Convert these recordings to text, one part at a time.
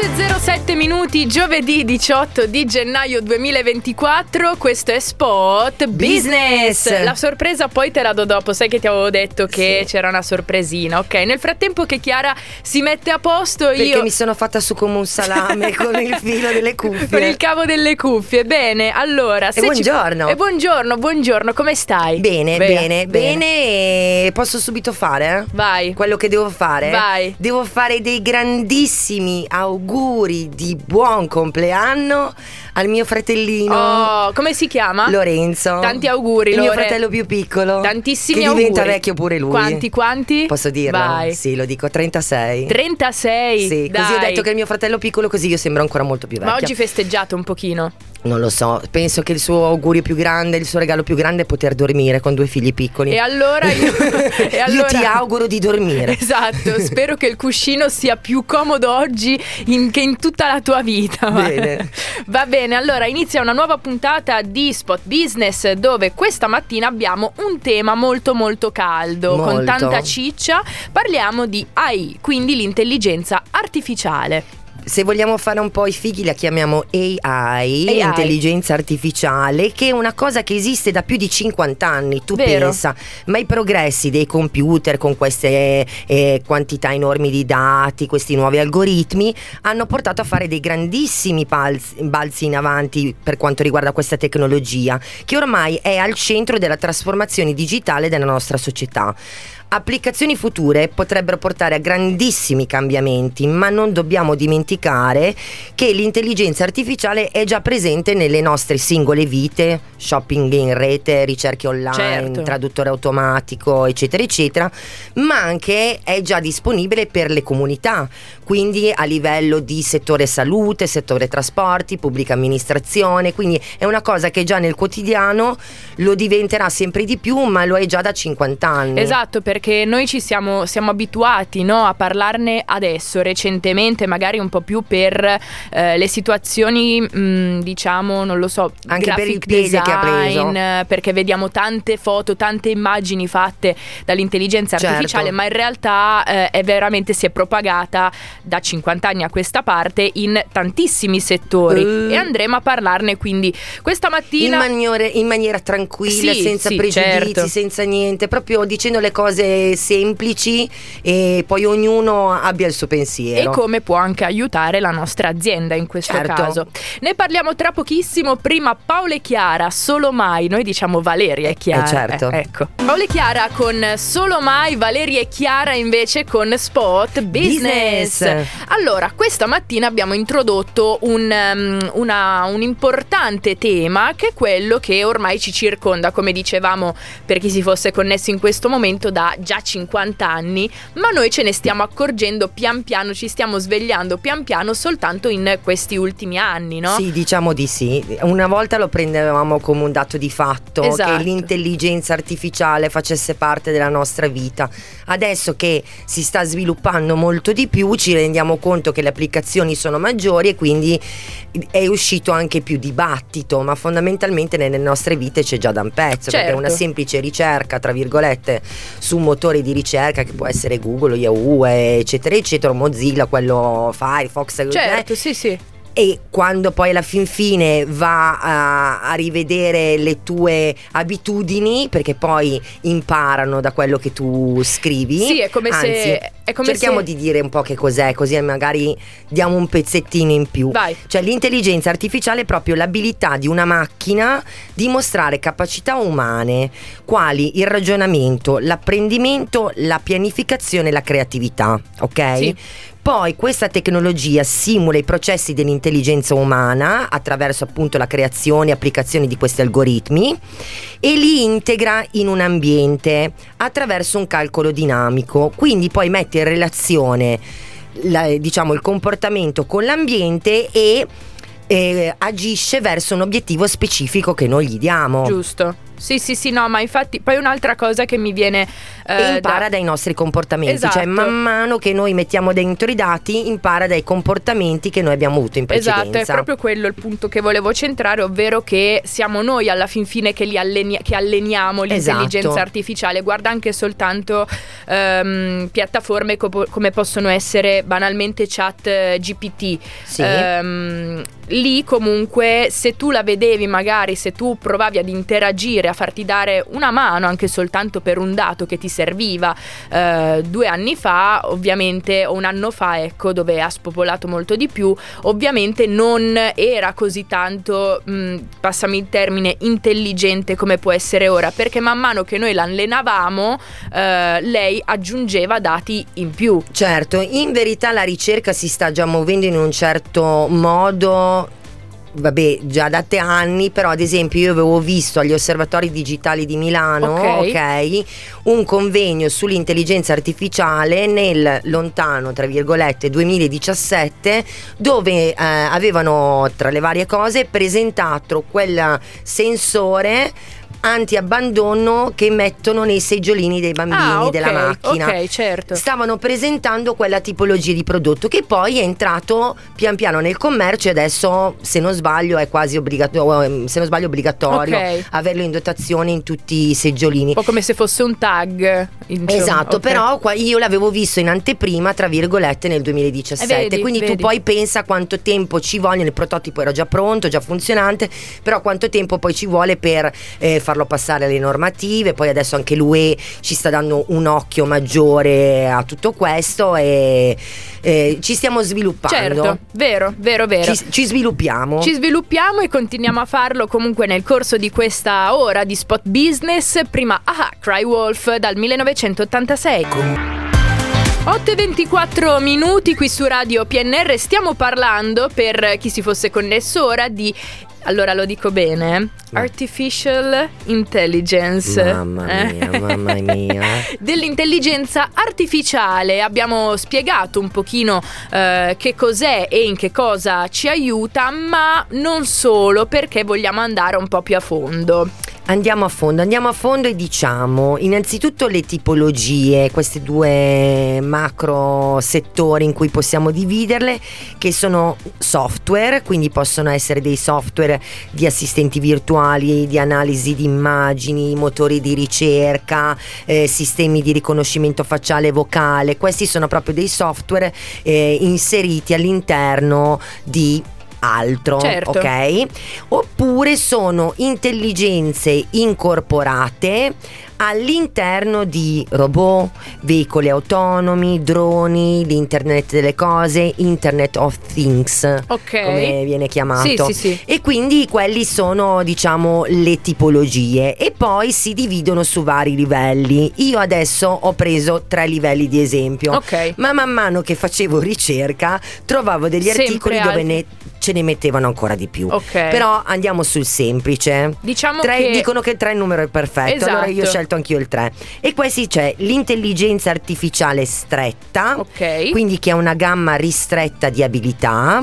7.07 minuti, giovedì 18 di gennaio 2024. Questo è Spot Business. Business. La sorpresa poi te la do dopo. Sai che ti avevo detto che Sì. c'era una sorpresina, ok? Nel frattempo che Chiara si mette a posto, Perché io. mi sono fatta su come un salame con il filo delle cuffie. Con il cavo delle cuffie. Bene, allora. ci- buongiorno. E buongiorno, buongiorno, come stai? Bene, bene, bene, e Posso subito fare? Vai. Quello che devo fare? Vai. Devo fare dei grandissimi auguri di buon compleanno al mio fratellino Oh, come si chiama? Lorenzo. Tanti auguri, Il mio fratello più piccolo. Tantissimi che auguri. diventa vecchio pure lui. Quanti, quanti? Posso dirlo? Vai. Sì, lo dico, 36. 36. Sì, dai. così ho detto che è il mio fratello piccolo, così io sembro ancora molto più vecchio. Ma oggi festeggiate un pochino. Non lo so, penso che il suo augurio più grande, il suo regalo più grande è poter dormire con due figli piccoli. E allora io, e Io allora- ti auguro di dormire. Esatto, spero che il cuscino sia più comodo oggi in- che in tutta la tua vita. Bene. Va bene, allora inizia una nuova puntata di Spot Business dove questa mattina abbiamo un tema molto molto caldo, con Molto. tanta ciccia. Parliamo di AI, quindi l'intelligenza artificiale. Se vogliamo fare un po' i fighi la chiamiamo AI, AI. intelligenza artificiale, che è una cosa che esiste da più di 50 anni, tu Vero. pensa, ma i progressi dei computer con queste eh, quantità enormi di dati, questi nuovi algoritmi, hanno portato a fare dei grandissimi balzi, balzi in avanti per quanto riguarda questa tecnologia, che ormai è al centro della trasformazione digitale della nostra società. Applicazioni future potrebbero portare a grandissimi cambiamenti, ma non dobbiamo dimenticare che l'intelligenza artificiale è già presente nelle nostre singole vite, shopping in rete, ricerche online, Certo. traduttore automatico, eccetera, eccetera, ma anche è già disponibile per le comunità, quindi a livello di settore salute, settore trasporti, pubblica amministrazione, quindi è una cosa che già nel quotidiano lo diventerà sempre di più, ma lo è già da 50 anni. Esatto, perché noi ci siamo, siamo abituati no, a parlarne adesso, recentemente, magari un po' più per eh, le situazioni, mh, diciamo, non lo so, Anche per il piede che ha preso. design, perché vediamo tante foto, tante immagini fatte dall'intelligenza Certo. artificiale, ma in realtà eh, è veramente si è propagata da 50 anni a questa parte in tantissimi settori Eh. e andremo a parlarne quindi questa in, mattina maniere- in maniera tranquilla, Sì, senza sì, pregiudizi, certo. senza niente, proprio dicendo le cose semplici e poi ognuno abbia il suo e pensiero. come può anche aiutare la nostra azienda in questo Certo. caso. Ne parliamo tra pochissimo. Prima Paola e Chiara, solo mai. Noi diciamo Valeria e Chiara. Eh, certo. Eh, ecco. Paola e Chiara con solo mai, Valeria e Chiara invece con Spot Business. Business. Allora, questa mattina abbiamo introdotto un, um, una- un importante tema che è quello che ormai ci circonda, come dicevamo per chi si fosse connesso in questo momento da già 50 anni, ma noi ce ne stiamo accorgendo pian piano, ci stiamo svegliando pian piano soltanto in questi ultimi anni, no? Sì, diciamo di sì. Una volta lo prendevamo come un dato di fatto Esatto. che l'intelligenza artificiale facesse parte della nostra vita. Adesso che si sta sviluppando molto di più, ci rendiamo conto che le applicazioni sono maggiori e quindi è uscito anche più dibattito, ma fondamentalmente nelle nostre vite c'è già da un pezzo, perché Certo. una semplice ricerca, tra virgolette, su un motore di ricerca che può essere Google, Yahoo, eccetera, eccetera, Mozilla, quello Firefox, eh, Certo, sì, sì. E quando poi alla fin fine va a, a rivedere le tue abitudini perché poi imparano da quello che tu scrivi Sì, è come Anzi, se è come cerchiamo se- di dire un po' che cos'è così magari diamo un pezzettino in più Vai. cioè l'intelligenza artificiale è proprio l'abilità di una macchina di mostrare capacità umane quali il ragionamento l'apprendimento la pianificazione e la creatività ok Sì. Poi questa tecnologia simula i processi dell'intelligenza umana attraverso appunto la creazione e applicazione di questi algoritmi e li integra in un ambiente attraverso un calcolo dinamico. Quindi poi mette in relazione la- diciamo il comportamento con l'ambiente e eh, agisce verso un obiettivo specifico che noi gli diamo. Giusto. Sì, sì, sì, no, ma infatti poi un'altra cosa che mi viene... e eh, impara da- dai nostri comportamenti, cioè Esatto. man mano che noi mettiamo dentro i dati impara dai comportamenti che noi abbiamo avuto in precedenza. Esatto, è proprio quello il punto che volevo centrare, ovvero che siamo noi alla fin fine che, li alleni- che alleniamo l'intelligenza Esatto. artificiale. Guarda anche soltanto ehm, piattaforme co- come possono essere banalmente chat eh, GPT. Sì. Ehm, lì comunque se tu la vedevi magari, se tu provavi ad interagire, a farti dare una mano anche soltanto per un dato che ti serviva eh, due anni fa, ovviamente, o un anno fa, ecco, dove ha spopolato molto di più, ovviamente non era così tanto, mh, passami il termine, intelligente come può essere ora, perché man mano che noi l'allenavamo, eh, lei aggiungeva dati in più. Certo, in verità la ricerca si sta già muovendo in un certo modo. Vabbè, già da te anni, però ad esempio io avevo visto agli osservatori digitali di Milano, Ok. ok, un convegno sull'intelligenza artificiale nel lontano, tra virgolette, 2017, dove eh, avevano tra le varie cose presentato quel sensore anti-abbandono che mettono nei seggiolini dei bambini ah, ok, della macchina Ok, certo. stavano presentando quella tipologia di prodotto che poi è entrato pian piano nel commercio e adesso se non sbaglio è quasi obbligatorio se non sbaglio obbligatorio Ok. averlo in dotazione in tutti i seggiolini Un po' come se fosse un tag. Esatto, ok. però qua- io l'avevo visto in anteprima, tra virgolette, nel 2017. Eh, vedi, quindi vedi. tu poi pensa quanto tempo ci vogliono, il prototipo era già pronto, già funzionante, però quanto tempo poi ci vuole per eh, farlo passare alle normative. Poi adesso anche l'UE ci sta dando un occhio maggiore a tutto questo e eh, ci stiamo sviluppando. Certo, vero, vero, vero. Ci, ci sviluppiamo. Ci sviluppiamo e continuiamo a farlo comunque nel corso di questa ora di spot business. Prima Aha, Cry Wolf dal 1986. 8 e 24 minuti qui su Radio PNR stiamo parlando per chi si fosse connesso ora di allora lo dico bene Ma- Artificial Intelligence Mamma mia, Eh. mamma mia. dell'intelligenza artificiale. Abbiamo spiegato un pochino eh, che cos'è e in che cosa ci aiuta, ma non solo perché vogliamo andare un po' più a fondo. Andiamo a fondo, andiamo a fondo e diciamo innanzitutto le tipologie, questi due macro settori in cui possiamo dividerle, che sono software, quindi possono essere dei software di assistenti virtuali, di analisi di immagini, motori di ricerca, eh, sistemi di riconoscimento facciale e vocale, questi sono proprio dei software eh, inseriti all'interno di altro, Certo. ok? Oppure sono intelligenze incorporate all'interno di robot, veicoli autonomi, droni, l'internet delle cose, internet of things, Ok. come viene chiamato. Sì, sì, sì. E quindi quelli sono, diciamo, le tipologie e poi si dividono su vari livelli. Io adesso ho preso tre livelli di esempio. Ok. Ma man mano che facevo ricerca trovavo degli Sempre articoli dove ne, ce ne mettevano ancora di più. Ok. Però andiamo sul semplice. Diciamo Tre- che Dicono che il 3 è il numero perfetto, allora io ho Esatto. scelto anch'io il 3. E questi c'è l'intelligenza artificiale stretta, Ok. quindi che ha una gamma ristretta di abilità.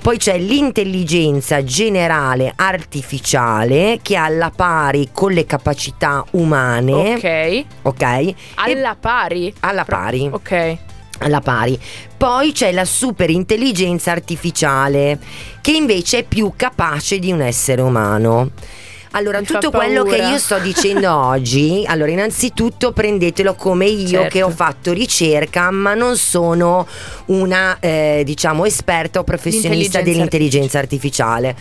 Poi c'è l'intelligenza generale artificiale che ha alla pari con le capacità umane. Ok. Ok? E- Alla pari. alla pari Ok. Alla pari. Poi c'è la super intelligenza artificiale che invece è più capace di un essere umano. Allora, Mi tutto quello che io sto dicendo oggi, allora innanzitutto prendetelo come io Certo. che ho fatto ricerca, ma non sono una, eh, diciamo, esperta o professionista L'intelligenza dell'intelligenza artificiale.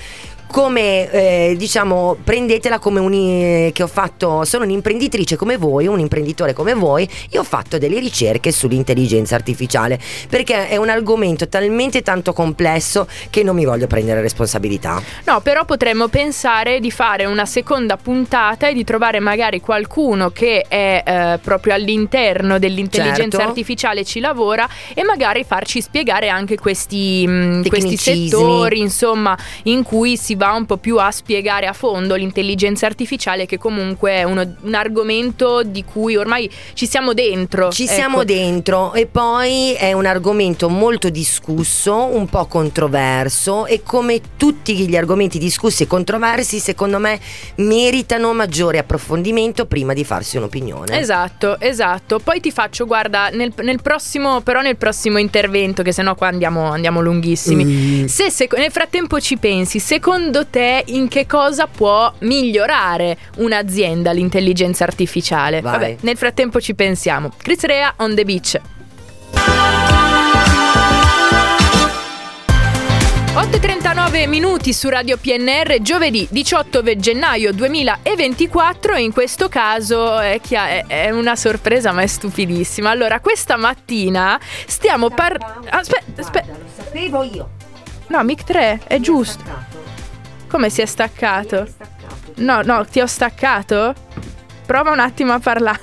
Come eh, diciamo, prendetela come un eh, che ho fatto, sono un'imprenditrice come voi, un imprenditore come voi, io ho fatto delle ricerche sull'intelligenza artificiale perché è un argomento talmente tanto complesso che non mi voglio prendere responsabilità. No, però potremmo pensare di fare una seconda puntata e di trovare magari qualcuno che è eh, proprio all'interno dell'intelligenza Certo. artificiale ci lavora e magari farci spiegare anche questi, mh, questi Tecnicismi. settori, insomma, in cui si va va un po' più a spiegare a fondo l'intelligenza artificiale che comunque è uno, un argomento di cui ormai ci siamo dentro. Ci ecco. siamo dentro e poi è un argomento molto discusso, un po' controverso e come tutti gli argomenti discussi e controversi secondo me meritano maggiore approfondimento prima di farsi un'opinione. Esatto, esatto. Poi ti faccio, guarda, nel, nel prossimo, però nel prossimo intervento, che sennò qua andiamo, andiamo lunghissimi. Mm. Se, se nel frattempo ci pensi, secondo te in che cosa può migliorare un'azienda l'intelligenza artificiale? Vai. Vabbè, nel frattempo ci pensiamo. Chris Rea on the beach. 8.39 minuti su Radio PNR, giovedì 18 gennaio 2024 e in questo caso è, chia- è- una sorpresa ma è stupidissima. Allora, questa mattina stiamo parlando... Aspetta, aspetta, lo sapevo io. no, Mic 3, è giusto. Come si è staccato? No, no, ti ho staccato? Prova un attimo a parlare.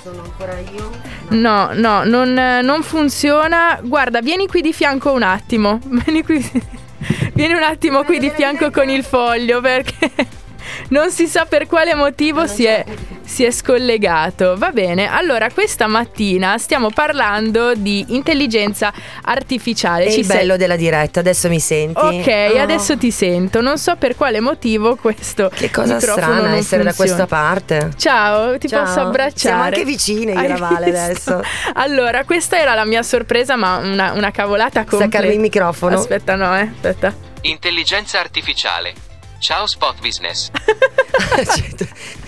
Sono ancora io? No, no, non, non funziona. Guarda, vieni qui di fianco un attimo. Vieni qui. Vieni un attimo qui di fianco con il foglio perché non si sa per quale motivo si è, si è scollegato. Va bene, allora questa mattina stiamo parlando di intelligenza artificiale. È Ci il sei- bello della diretta, adesso mi senti? Ok, Oh, adesso ti sento. Non so per quale motivo questo Che cosa microfono strana non essere da funziona. questa parte. Ciao, ti Ciao. posso abbracciare? Siamo anche vicine la Vale adesso. Allora, questa era la mia sorpresa, ma una, una cavolata completa. Staccarmi il microfono. Aspetta, no, eh, aspetta. Intelligenza artificiale. Ciao Spot Business.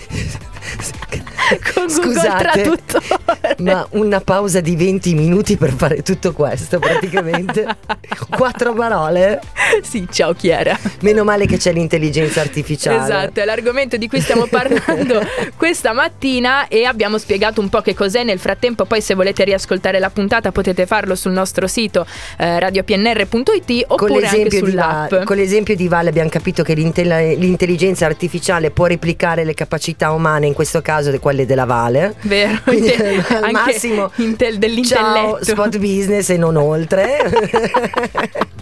Con Google Scusate, Traduttore. ma una pausa di 20 minuti per fare tutto questo praticamente. Quattro parole. sì, ciao Chiara. Meno male che c'è l'intelligenza artificiale. Esatto, è l'argomento di cui stiamo parlando questa mattina e abbiamo spiegato un po' che cos'è. Nel frattempo, poi se volete riascoltare la puntata potete farlo sul nostro sito eh, radiopnr.it oppure anche sull'app. Va- con l'esempio di Vale abbiamo capito che l'intell- l'intelligenza artificiale può replicare le capacità umane, in questo caso de- quelle della Vale. Vero, Quindi, Inte- al massimo intel- dell'intelletto. Ciao, spot business e non oltre.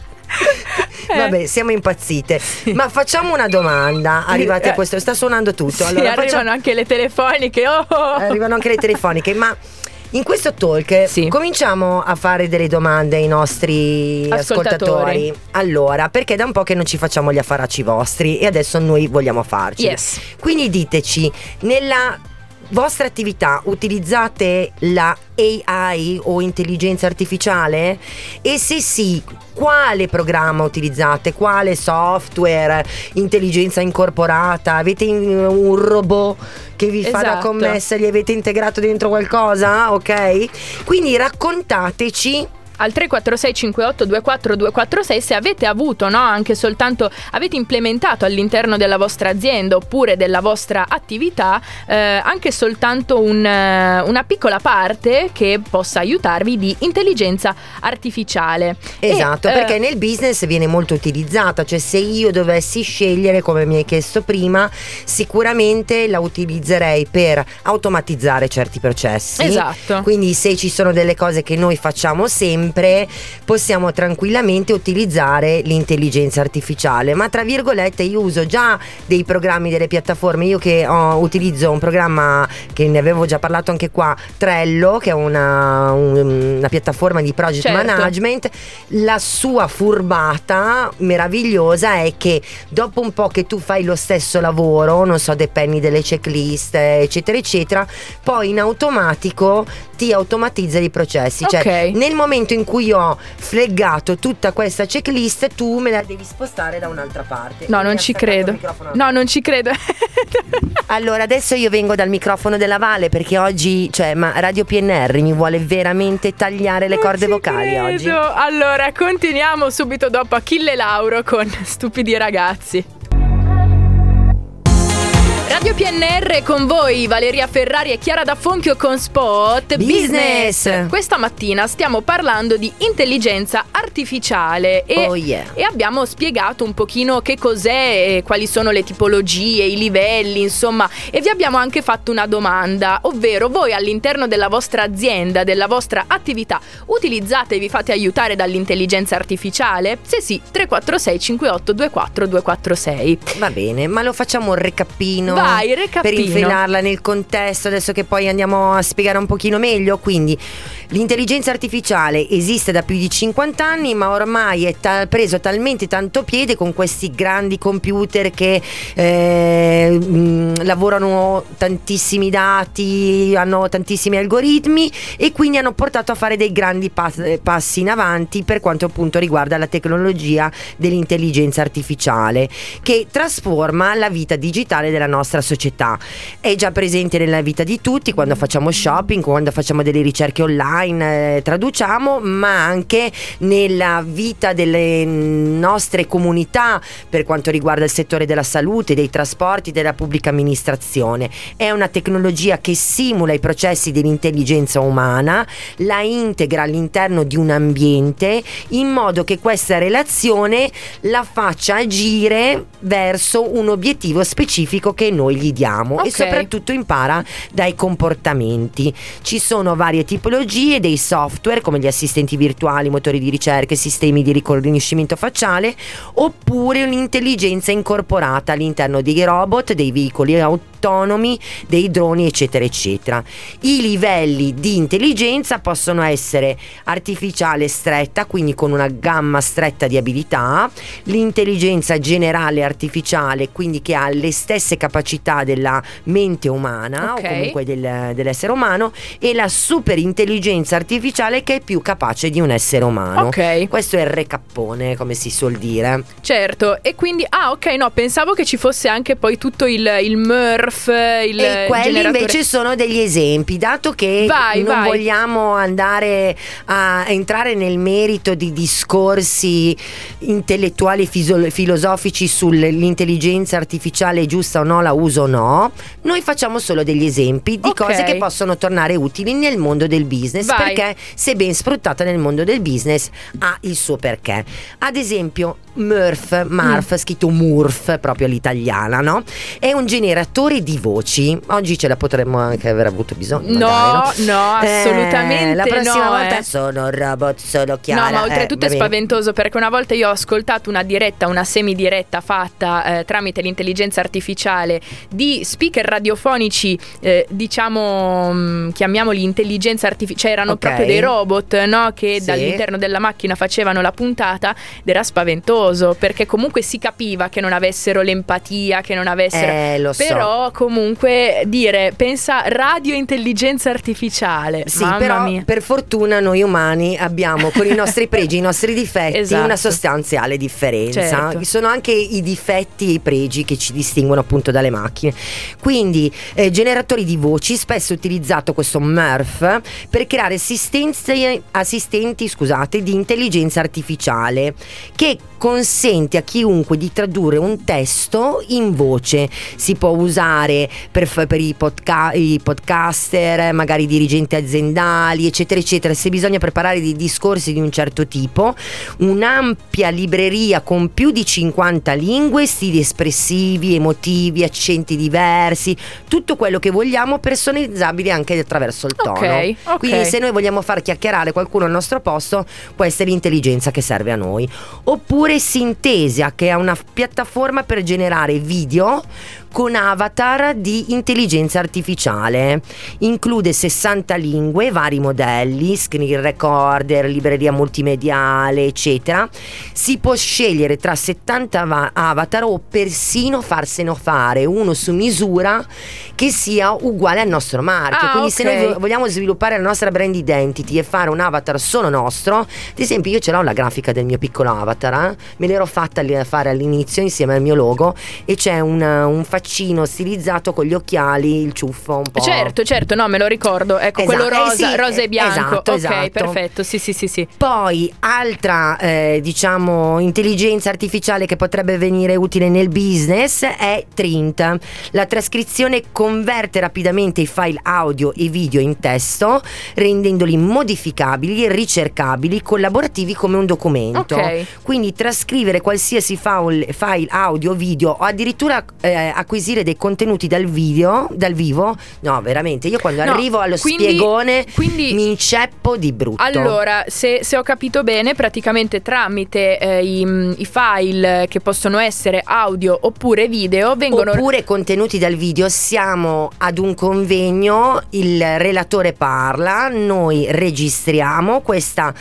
Eh. Vabbè, siamo impazzite. Ma facciamo una domanda. Arrivate a Eh. questo, sta suonando tutto. Sì, Allora, arrivano facciamo- anche le telefoniche. Oh, oh, oh. arrivano anche le telefoniche, ma in questo talk Sì. cominciamo a fare delle domande ai nostri Ascoltatori. ascoltatori. Allora, perché da un po' che non ci facciamo gli affaracci vostri e adesso noi vogliamo farci. Yes. Quindi diteci, nella vostra attività utilizzate la AI o intelligenza artificiale? E se sì, quale programma utilizzate? Quale software? Intelligenza incorporata? Avete un robot che vi fa da Esatto. commessa? Gli avete integrato dentro qualcosa? Ok? Quindi raccontateci al 346 58 24 246 se avete avuto no, anche soltanto avete implementato all'interno della vostra azienda oppure della vostra attività eh, anche soltanto un, eh, una piccola parte che possa aiutarvi di intelligenza artificiale Esatto, E, eh, perché nel business viene molto utilizzata, cioè se io dovessi scegliere, come mi hai chiesto prima, sicuramente la utilizzerei per automatizzare certi processi. esatto Quindi se ci sono delle cose che noi facciamo sempre, possiamo tranquillamente utilizzare l'intelligenza artificiale, ma tra virgolette io uso già dei programmi delle piattaforme, io che ho- utilizzo un programma che ne avevo già parlato anche qua, Trello, che è una, un- una piattaforma di project Certo. management, la sua furbata meravigliosa è che dopo un po' che tu fai lo stesso lavoro, non so, depenni delle checklist, eccetera, eccetera, poi in automatico ti automatizza i processi. Cioè, Ok. nel momento in cui ho flaggato tutta questa checklist, tu me la devi spostare da un'altra parte. no non ci credo no non ci credo Allora, adesso io vengo dal microfono della Vale perché oggi, cioè, ma Radio PNR mi vuole veramente tagliare le Non corde vocali credo. oggi. Allora, continuiamo subito dopo Achille Lauro con Stupidi ragazzi. Radio PNR con voi, Valeria Ferrari e Chiara da Fonchio con Spot Business. Questa mattina stiamo parlando di intelligenza artificiale e, Oh yeah. e abbiamo spiegato un pochino che cos'è, quali sono le tipologie, i livelli, insomma, e vi abbiamo anche fatto una domanda, ovvero voi all'interno della vostra azienda, della vostra attività, utilizzate e vi fate aiutare dall'intelligenza artificiale? Se sì, 346 58 24 246. Va bene, ma lo facciamo un recappino Vai, per recappino. infilarla nel contesto, adesso che poi andiamo a spiegare un pochino meglio. Quindi, l'intelligenza artificiale esiste da più di 50 anni, ma ormai è ta- preso talmente tanto piede con questi grandi computer che eh, mh, lavorano tantissimi dati, hanno tantissimi algoritmi e quindi hanno portato a fare dei grandi pas- passi in avanti per quanto appunto riguarda la tecnologia dell'intelligenza artificiale che trasforma la vita digitale della nostra società. È già presente nella vita di tutti quando facciamo shopping, quando facciamo delle ricerche online, eh, traduciamo, ma anche nella vita delle nostre comunità per quanto riguarda il settore della salute, dei trasporti, della pubblica amministrazione. È una tecnologia che simula i processi dell'intelligenza umana, la integra all'interno di un ambiente in modo che questa relazione la faccia agire verso un obiettivo specifico che noi gli diamo Ok. e soprattutto impara dai comportamenti. Ci sono varie tipologie dei software come gli assistenti virtuali, motori di ricerca, e sistemi di riconoscimento facciale oppure un'intelligenza incorporata all'interno dei robot, dei veicoli autonomi, dei droni eccetera eccetera. I livelli di intelligenza possono essere artificiale stretta, quindi con una gamma stretta di abilità, l'intelligenza generale artificiale, quindi che ha le stesse capacità della mente umana Ok. o comunque del- dell'essere umano, e la superintelligenza artificiale che è più capace di un essere umano. Ok. Questo è il recappone, come si suol dire. Certo, e quindi, ah ok, no, pensavo che ci fosse anche poi tutto il, il Murph, il e quelli generatore- invece sono degli esempi, dato che Vai, non vai. vogliamo andare a entrare nel merito di discorsi intellettuali e fiso- filosofici sull'intelligenza artificiale giusta o no, la uso o no, noi facciamo solo degli esempi di Ok. cose che possono tornare utili nel mondo del business, Vai. perché se ben sfruttata nel mondo del business ha il suo perché. Ad esempio, Murph, Marf, scritto Murph proprio all'italiana, no? È un generatore di voci. Oggi ce la potremmo anche aver avuto bisogno. No, magari, no, Eh, assolutamente La prossima no, volta eh. sono un robot, sono chiara. No, ma oltretutto eh, è spaventoso perché una volta io ho ascoltato una diretta, una semidiretta fatta eh, tramite l'intelligenza artificiale di speaker radiofonici, eh, diciamo, mh, chiamiamoli intelligenza artificiale, cioè erano Ok. proprio dei robot, no? Che Sì. dall'interno della macchina facevano la puntata ed era spaventoso perché comunque si capiva che non avessero l'empatia, che non avessero... Eh, lo so. Però comunque dire, pensa radio intelligenza artificiale. Sì, Mamma però mia. per fortuna noi umani abbiamo con i nostri pregi, i nostri difetti Esatto. una sostanziale differenza. Certo. Sono anche i difetti e i pregi che ci distinguono appunto dalle macchine. Quindi eh, generatori di voci, spesso utilizzato questo Murph per creare assistenze- assistenti scusate, di intelligenza artificiale che consente a chiunque di tradurre un testo in voce. Si può usare per, per i, podca- i podcaster, magari dirigenti aziendali, eccetera, eccetera. Se bisogna preparare dei discorsi di un certo tipo, un'ampia libreria con più di 50 lingue, stili espressivi, emotivi, accenti diversi, tutto quello che vogliamo personalizzabile anche attraverso il tono. Ok, ok. Quindi se noi vogliamo far chiacchierare qualcuno al nostro posto, questa è l'intelligenza che serve a noi. Oppure Synthesia, che è una piattaforma per generare video con avatar di intelligenza artificiale. Include 60 lingue, vari modelli, screen recorder, libreria multimediale, eccetera. Si può scegliere tra 70 va- avatar o persino farsene fare uno su misura che sia uguale al nostro marchio. Ah, Quindi se ok. noi vo- vogliamo sviluppare la nostra brand brand identity e fare un avatar solo nostro. Ad esempio, io ce l'ho la grafica del mio piccolo avatar, eh? me l'ero fatta fare all'inizio insieme al mio logo e c'è un, un faccino stilizzato con gli occhiali, il ciuffo un po'. Certo, certo, no, me lo ricordo. Ecco, Esatto, quello eh rosa, sì, rosa e eh, bianco. esatto, ok, esatto. perfetto. Sì, sì, sì, sì. Poi altra eh, diciamo intelligenza artificiale che potrebbe venire utile nel business è Trint. La trascrizione converte rapidamente i file audio e video in testo, rendendoli modificabili, ricercabili, collaborativi come un documento. Ok. Quindi trascrivere qualsiasi file, file audio, video o addirittura eh, acquisire dei contenuti dal video, dal vivo. No, veramente, io quando No, arrivo allo quindi- spiegone quindi- mi inceppo di brutto. Allora, se, se ho capito bene, praticamente tramite eh, i, i file che possono essere audio oppure video vengono Oppure contenuti dal video, siamo ad un convegno, il relatore parla, noi registriamo questa,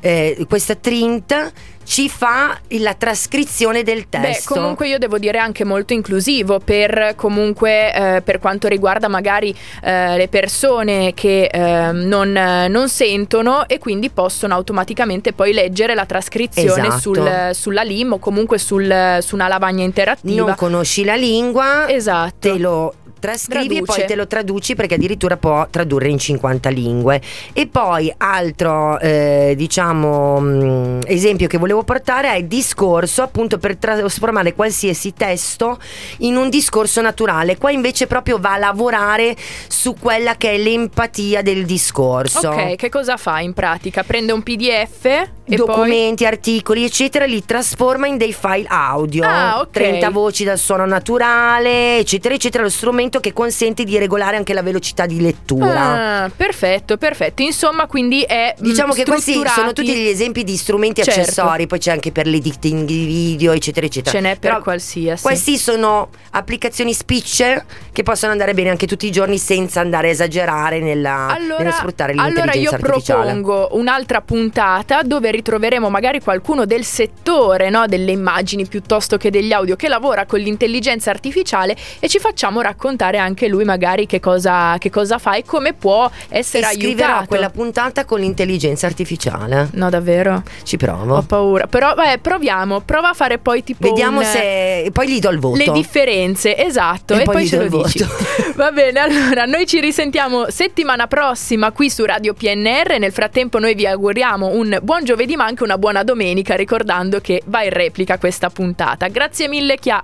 eh, questa trint ci fa la trascrizione del Beh, testo. comunque io devo dire anche molto inclusivo per comunque eh, per quanto riguarda magari eh, le persone che eh, non, non sentono e quindi possono automaticamente poi leggere la trascrizione Esatto. sul- sulla LIM o comunque sul- su una lavagna interattiva. non conosci la lingua, esatto. te lo trascrivi e Traduce. poi te lo traduci perché addirittura può tradurre in 50 lingue. E poi altro eh, diciamo mh, esempio che volevo portare è discorso appunto per trasformare qualsiasi testo in un discorso naturale. Qua invece proprio va a lavorare su quella che è l'empatia del discorso. Ok, che cosa fa in pratica? Prende un PDF e poi documenti, articoli, eccetera, li trasforma in dei file audio. Ah, ok. 30 voci dal suono naturale, eccetera, eccetera. Lo strumento che consente di regolare anche la velocità di lettura. Ah, perfetto, perfetto. Insomma, quindi è mm, Diciamo che questi sono tutti gli esempi di strumenti Certo. accessori, poi c'è anche per l'editing di video, eccetera, eccetera. ce n'è per Però qualsiasi. Questi sono applicazioni spicce che possono andare bene anche tutti i giorni senza andare a esagerare nella, nello sfruttare allora io l'intelligenza propongo un'altra puntata dove ritroveremo magari qualcuno del settore no, delle immagini piuttosto che degli audio che lavora con l'intelligenza artificiale e ci facciamo raccontare anche lui magari che cosa, che cosa fa e come può essere E aiutato. quella puntata con l'intelligenza artificiale. No, davvero? Ci provo. Ho paura. Però, vabbè, proviamo. Prova a fare poi tipo. Vediamo un- se. Poi gli do il voto. Le differenze, esatto, E e, poi poi, ce lo dici. voto. Va bene, allora noi ci risentiamo settimana prossima qui su Radio PNR. Nel frattempo noi vi auguriamo un buon giovedì ma anche una buona domenica ricordando che va in replica questa puntata. Grazie mille Chia.